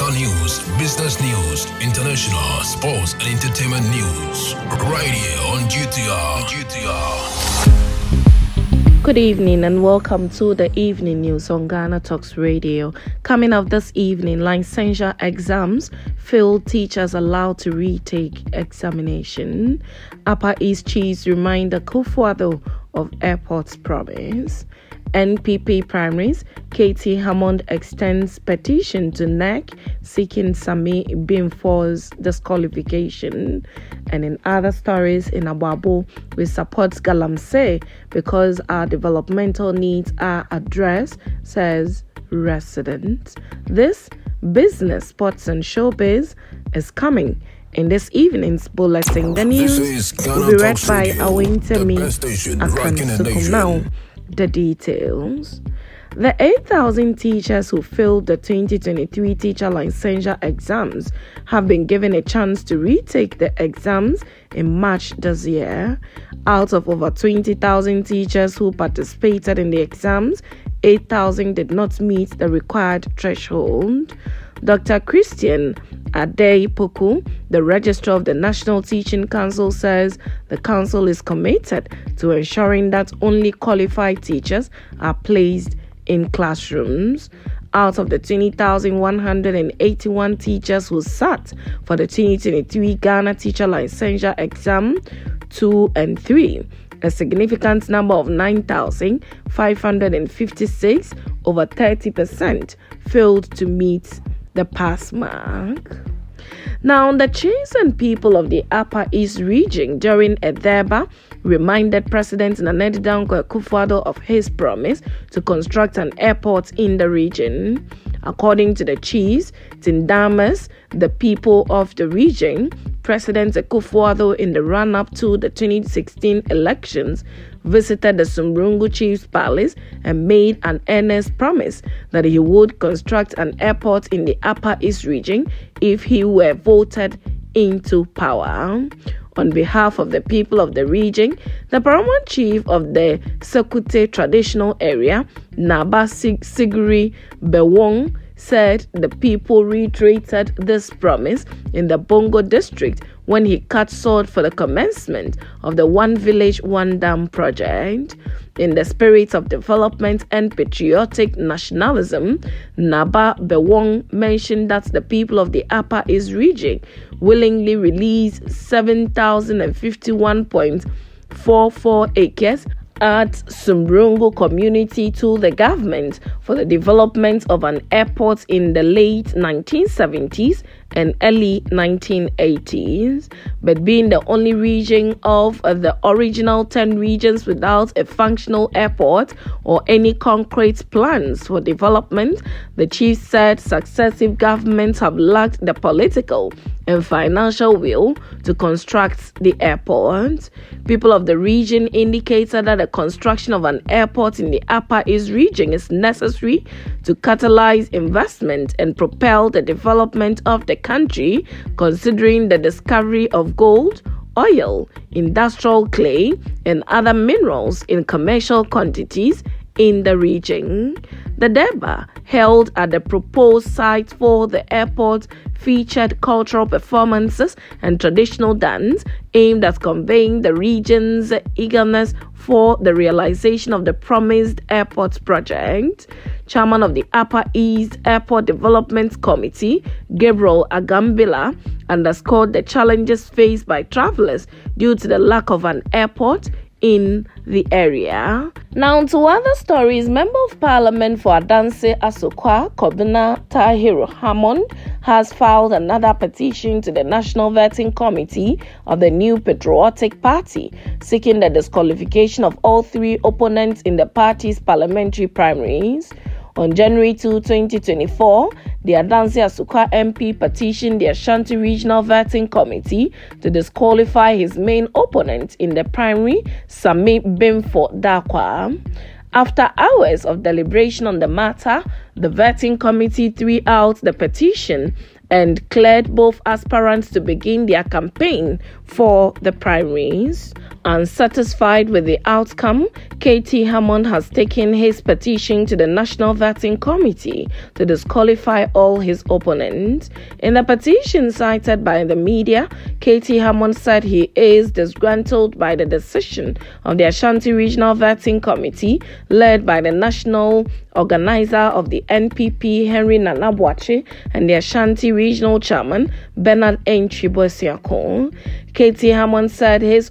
Local news, business news, international, sports, and entertainment news. Right here on GTR. GTR. Good evening and welcome to the evening news on Ghana Talks Radio. Coming up this evening, licensure exams, failed teachers allowed to retake examination. Upper East Chiefs remind Akufo-Addo of airport's promise. NPP primaries, KT Hammond extends petition to NEC seeking Sammy Binfoh's disqualification. And in other stories in Aboabo, we support Galamsey because our developmental needs are addressed, says residents. This business, sports, and showbiz is coming in this evening's bulletin. The news will be read by Awentemi Akansukum. Now, the details. The 8,000 teachers who failed the 2023 teacher licensure exams have been given a chance to retake the exams in March this year. Out of over 20,000 teachers who participated in the exams, 8,000 did not meet the required threshold. Dr. Christian Addai-Poku, the registrar of the National Teaching Council, says the council is committed to ensuring that only qualified teachers are placed in classrooms. Out of the 20,181 teachers who sat for the 2023 Ghana Teacher Licensure Exam 2 and 3, a significant number of 9,556, over 30%, failed to meet the pass mark. Now, the chiefs and people of the Upper East region during a durbar reminded President Nana Dankwa Akufo-Addo of his promise to construct an airport in the region. According to the chiefs, Tindanas, the people of the region, President Akufo-Addo in the run-up to the 2016 elections visited the Sumbrungu Chief's Palace and made an earnest promise that he would construct an airport in the Upper East region if he were voted into power. On behalf of the people of the region, the paramount chief of the Sakote traditional area, Naba Siguri Bewong, said the people reiterated this promise in the Bongo district when he cut sword for the commencement of the One Village, One Dam project. In the spirit of development and patriotic nationalism, Naba Bewong mentioned that the people of the Upper East region willingly released 7,051.44 acres at Sumbrungu community to the government for the development of an airport in the late 1970s and early 1980s, but being the only region of uh, the original 10 regions without a functional airport or any concrete plans for development, the chief said successive governments have lacked the political and financial will to construct the airport. People of the region indicated that the construction of an airport in the Upper East region is necessary to catalyze investment and propel the development of the country, considering the discovery of gold, oil, industrial clay, and other minerals in commercial quantities in the region. The durbar, held at the proposed site for the airport, featured cultural performances and traditional dance aimed at conveying the region's eagerness for the realization of the promised airport project. Chairman of the Upper East Airport Development Committee, Gabriel Agambila, underscored the challenges faced by travelers due to the lack of an airport in the area. Now to other stories, Member of Parliament for Adanse Asokwa, Kobina Tahiru Hammond, has filed another petition to the National Vetting Committee of the New Patriotic Party, seeking the disqualification of all three opponents in the party's parliamentary primaries. On January 2, 2024, the Adansi Asokwa MP petitioned the Ashanti Regional Vetting Committee to disqualify his main opponent in the primary, Sammy Binfoh Darkwa. After hours of deliberation on the matter, the vetting committee threw out the petition and cleared both aspirants to begin their campaign for the primaries. Unsatisfied with the outcome, KT Hammond has taken his petition to the National Vetting Committee to disqualify all his opponents. In the petition cited by the media, KT Hammond said he is disgruntled by the decision of the Ashanti Regional Vetting Committee, led by the national organizer of the NPP, Henry Nana Boakye, and the Ashanti Regional Chairman, Bernard N. Enchibo KT Hammond said his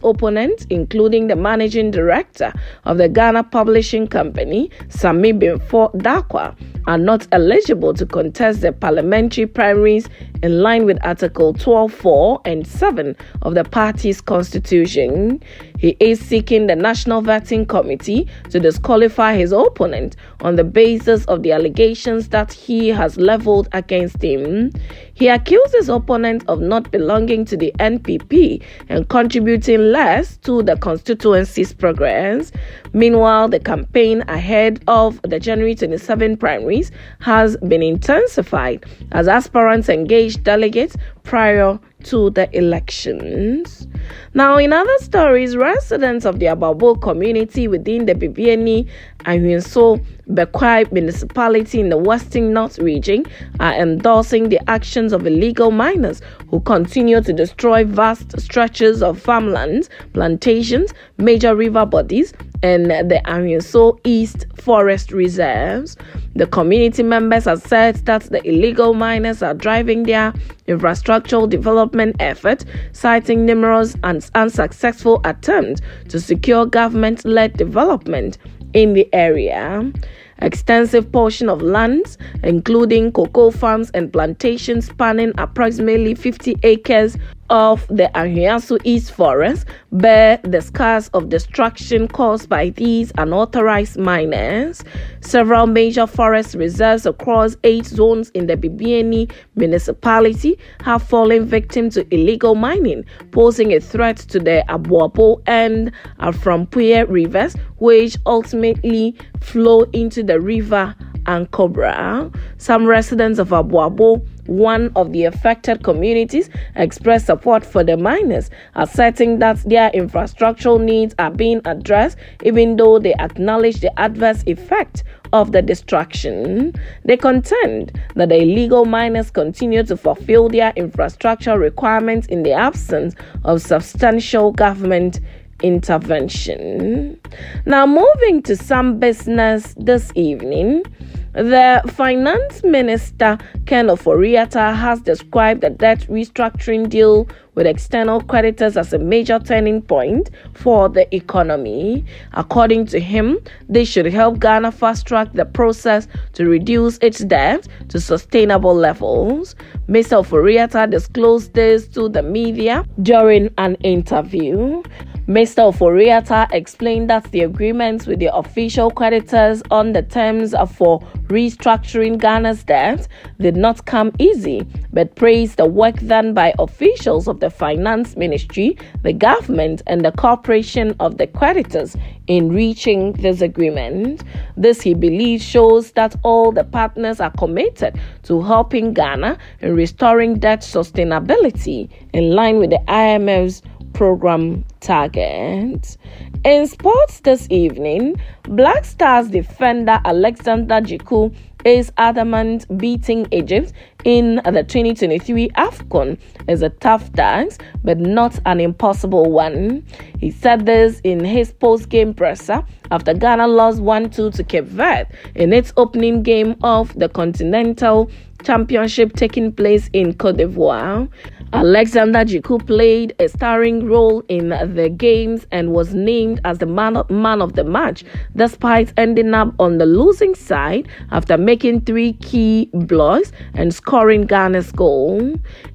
including the managing director of the Ghana Publishing Company, Sammy Binfoh Darkwa, are not eligible to contest the parliamentary primaries in line with Article 12.4 and 7 of the party's constitution. He is seeking the National Vetting Committee to disqualify his opponent on the basis of the allegations that he has leveled against him. He accused his opponent of not belonging to the NPP and contributing less to the constituency's progress. Meanwhile, the campaign ahead of the January 27 primaries has been intensified as aspirants engage delegates prior to the elections. Now, in other stories, residents of the Aboabo community within the Bibiani and Anhwiaso Bekwai municipality in the Western North region are endorsing the actions of illegal miners who continue to destroy vast stretches of farmlands, plantations, major river bodies, and the Anhwiaso East Forest Reserves. The community members assert that the illegal miners are driving their infrastructural development effort, citing numerous and unsuccessful attempts to secure government led development in the area. Extensive portion of lands, including cocoa farms and plantations spanning approximately 50 acres of the Anhwiaso East Forest, bear the scars of destruction caused by these unauthorized miners. Several major forest reserves across eight zones in the Bibiani municipality have fallen victim to illegal mining, posing a threat to the Aboabo and Aframpuye rivers, which ultimately flow into the river Ankobra. Some residents of Aboabo, one of the affected communities, expressed support for the miners, asserting that their infrastructural needs are being addressed, even though they acknowledge the adverse effect of the destruction. They contend that the illegal miners continue to fulfill their infrastructure requirements in the absence of substantial government intervention. Now, moving to some business this evening. The finance minister, Ken Ofori-Atta, has described the debt restructuring deal with external creditors as a major turning point for the economy. According to him, this should help Ghana fast track the process to reduce its debt to sustainable levels. Mr. Ofori-Atta disclosed this to the media during an interview. Mr. Ofori-Atta explained that the agreements with the official creditors on the terms for restructuring Ghana's debt did not come easy, but praised the work done by officials of the finance ministry, the government, and the corporation of the creditors in reaching this agreement. This, he believes, shows that all the partners are committed to helping Ghana in restoring debt sustainability in line with the IMF's program target. In sports this evening, Black Stars defender Alexander Djiku is adamant beating Egypt in the 2023 AFCON is a tough task, but not an impossible one. He said this in his post game presser after Ghana lost 1 2 to Cape Verde in its opening game of the Continental Championship taking place in Cote d'Ivoire. Alexander Djiku played a starring role in the games and was named as the man of, man of the match, despite ending up on the losing side after making three key blocks and scoring Ghana's goal.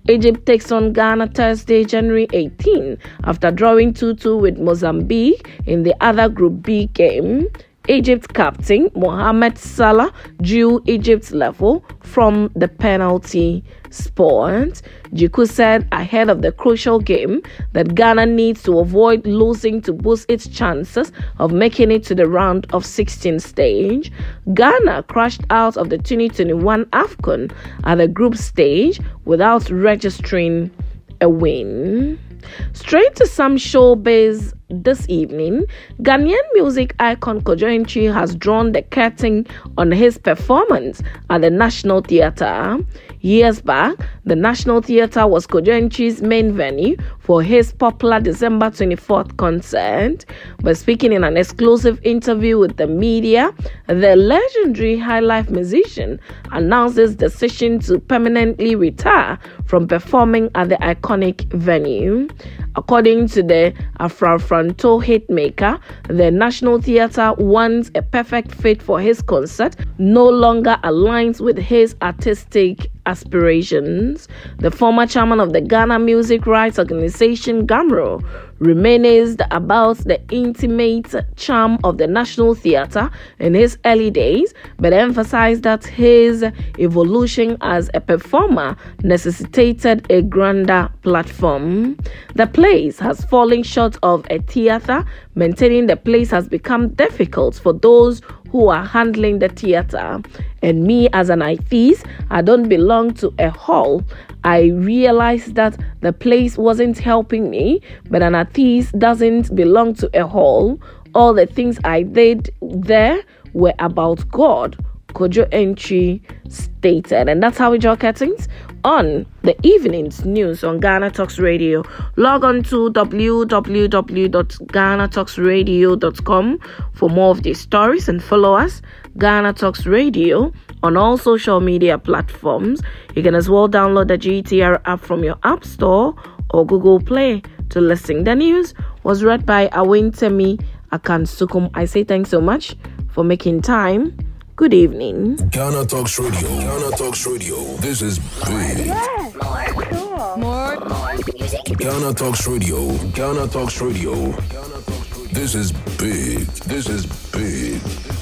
Egypt takes on Ghana Thursday, January 18, after drawing 2 2 with Mozambique in the other Group B game. Egypt captain Mohamed Salah drew Egypt's level from the penalty spot. Djiku said ahead of the crucial game that Ghana needs to avoid losing to boost its chances of making it to the round of 16 stage. Ghana crashed out of the 2021 AFCON at the group stage without registering a win. Straight to some showbiz this evening, Ghanaian music icon Kojo Antwi has drawn the curtain on his performance at the National Theatre. Years back, the National Theatre was Kojo Antwi's main venue for his popular December 24th concert. But speaking in an exclusive interview with the media, the legendary high life musician announced his decision to permanently retire from performing at the iconic venue. According to the Um, Afrafranto hitmaker, the National Theatre wants a perfect fit for his concert, no longer aligns with his artistic aspirations. The former chairman of the Ghana Music Rights Organization, GAMRO, reminisced about the intimate charm of the National Theatre in his early days, but emphasized that his evolution as a performer necessitated a grander platform. The place has fallen short of a theatre. Maintaining the place has become difficult for those who are handling the theater. And me, as an artist, I don't belong to a hall. I realized that the place wasn't helping me, but an artist doesn't belong to a hall. All the things I did there were about God. Kojo Antwi stated, and that's how we draw curtains on the evening's news on Ghana Talks Radio. Log on to www.ghanatalksradio.com for more of these stories and follow us, Ghana Talks Radio, on all social media platforms. You can as well download the GTR app from your App Store or Google Play to listen. The news was read by Awentemi Akansukum. I say thanks so much for making time. Good evening. Ghana Talks Radio. Ghana Talks Radio. This is big. Yes. More. Cool. More, more music. Ghana Talks Radio. Ghana Talks Radio. This is big. This is big.